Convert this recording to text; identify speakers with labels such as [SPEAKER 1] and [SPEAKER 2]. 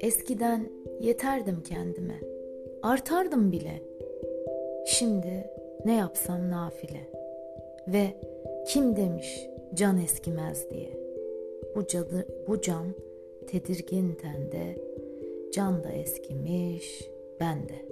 [SPEAKER 1] Eskiden yeterdim kendime, artardım bile. Şimdi ne yapsam nafile. Ve kim demiş can eskimez diye. Bu, cadı, bu can tedirgin tende, can da eskimiş ben de.